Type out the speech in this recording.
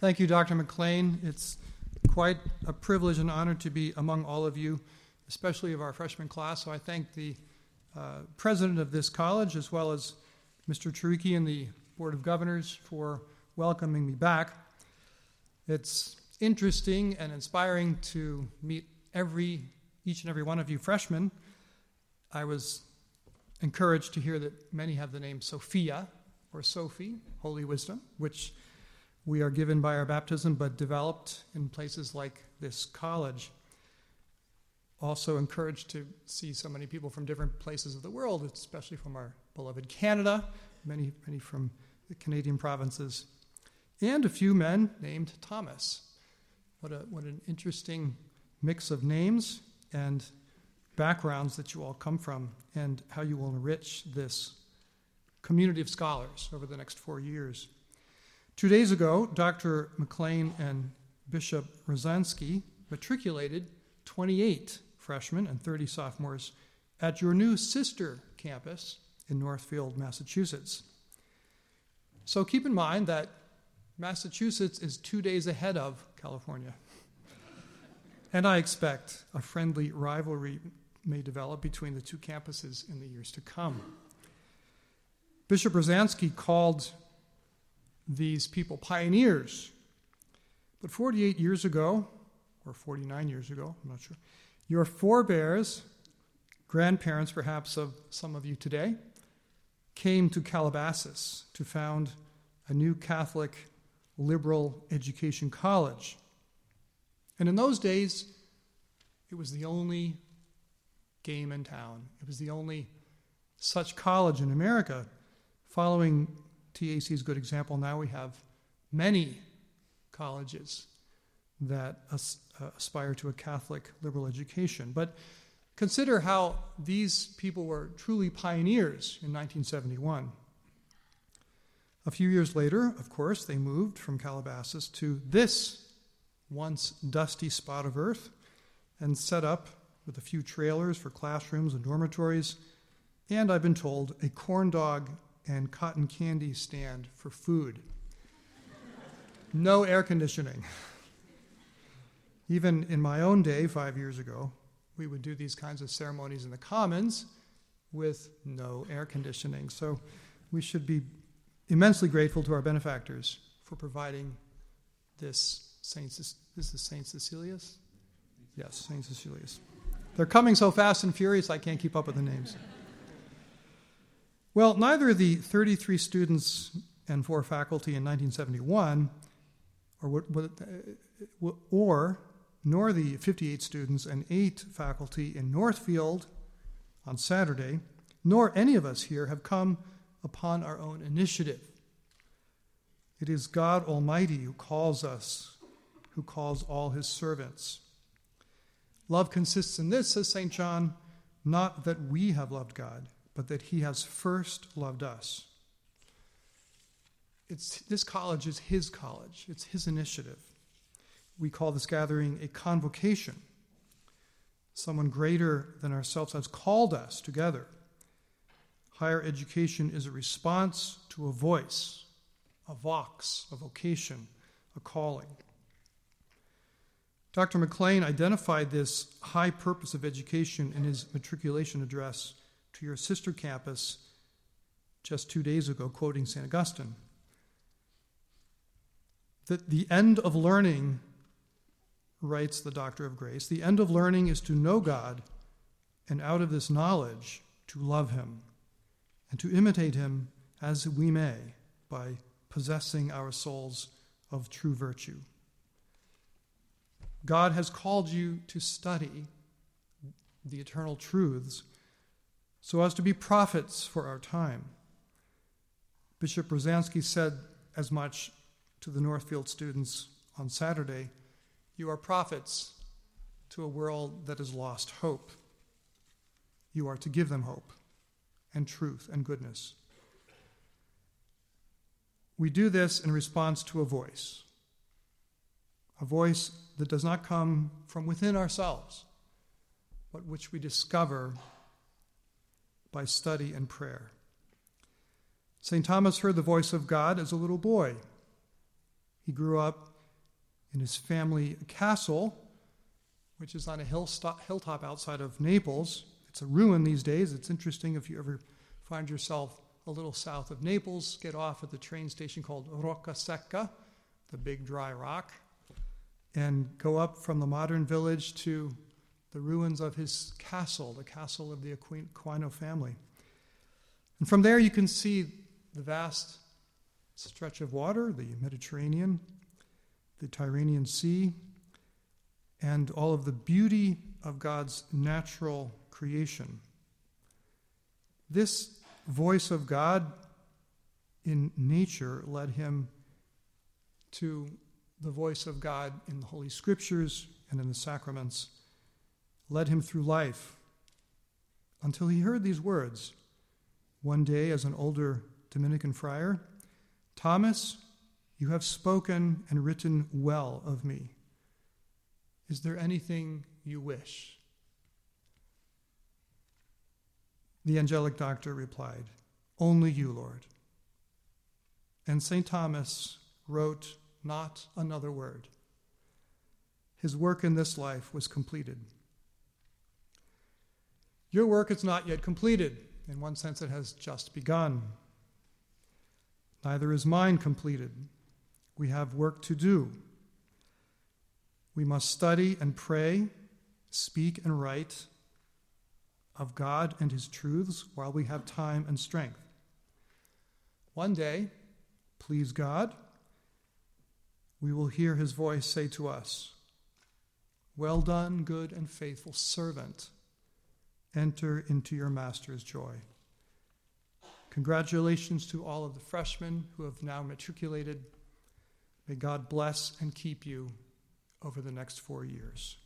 Thank you, Dr. McLean. It's quite a privilege and honor to be among all of you, especially of our freshman class. So I thank the uh, president of this college as well as Mr. Turicchi and the Board of Governors for welcoming me back. It's interesting and inspiring to meet every each and every one of you freshmen. I was encouraged to hear that many have the name Sophia or Sophie, Holy Wisdom, which we are given by our baptism, but developed in places like this college. Also encouraged to see so many people from different places of the world, especially from our beloved Canada, many, many from the Canadian provinces, and a few men named Thomas. What, a, what an interesting mix of names and backgrounds that you all come from, and how you will enrich this community of scholars over the next four years. Two days ago, Dr. McLean and Bishop Rozanski matriculated 28 freshmen and 30 sophomores at your new sister campus in Northfield, Massachusetts. So keep in mind that Massachusetts is two days ahead of California. and I expect a friendly rivalry may develop between the two campuses in the years to come. Bishop Rozanski called these people pioneers. But 48 years ago, or 49 years ago, I'm not sure, your forebears, grandparents perhaps of some of you today, came to Calabasas to found a new Catholic liberal education college. And in those days, it was the only game in town. It was the only such college in America. Following TAC's good example, now we have many colleges that as, uh, aspire to a Catholic liberal education. But consider how these people were truly pioneers in 1971. A few years later, of course, they moved from Calabasas to this once dusty spot of earth and set up with a few trailers for classrooms and dormitories, and I've been told a corn dog and cotton candy stand for food. no air conditioning. Even in my own day, five years ago, we would do these kinds of ceremonies in the commons with no air conditioning. So we should be immensely grateful to our benefactors for providing this Saint. This is Saint Cecilius. Yes, Saint Cecilius. They're coming so fast and furious, I can't keep up with the names. Well, neither the 33 students and four faculty in 1971, or, uh, or nor the 58 students and eight faculty in Northfield on Saturday, nor any of us here have come upon our own initiative. It is God Almighty who calls us, who calls all his servants. Love consists in this, says St. John, not that we have loved God, but that he has first loved us. It's, this college is his college, it's his initiative. We call this gathering a convocation. Someone greater than ourselves has called us together. Higher education is a response to a voice, a vox, a vocation, a calling. Dr. McLean identified this high purpose of education in his matriculation address to your sister campus just two days ago, quoting St. Augustine. That the end of learning, writes the Doctor of Grace, the end of learning is to know God, and out of this knowledge, to love Him, and to imitate Him as we may by possessing our souls of true virtue. God has called you to study the eternal truths so as to be prophets for our time. Bishop Rozanski said as much to the Northfield students on Saturday You are prophets to a world that has lost hope. You are to give them hope and truth and goodness. We do this in response to a voice a voice that does not come from within ourselves, but which we discover by study and prayer. St. Thomas heard the voice of God as a little boy. He grew up in his family castle, which is on a hilltop outside of Naples. It's a ruin these days. It's interesting if you ever find yourself a little south of Naples, get off at the train station called Rocca Secca, the big dry rock, and go up from the modern village to the ruins of his castle, the castle of the Aquino family. And from there, you can see the vast stretch of water, the Mediterranean, the Tyrrhenian Sea, and all of the beauty of God's natural creation. This voice of God in nature led him to the voice of God in the Holy Scriptures and in the sacraments, led him through life until he heard these words one day as an older Dominican friar Thomas, you have spoken and written well of me. Is there anything you wish? The angelic doctor replied, Only you, Lord. And St. Thomas wrote not another word. His work in this life was completed. Your work is not yet completed. In one sense, it has just begun. Neither is mine completed. We have work to do. We must study and pray, speak and write of God and His truths while we have time and strength. One day, please God, we will hear His voice say to us, Well done, good and faithful servant. Enter into your Master's joy. Congratulations to all of the freshmen who have now matriculated. May God bless and keep you over the next four years.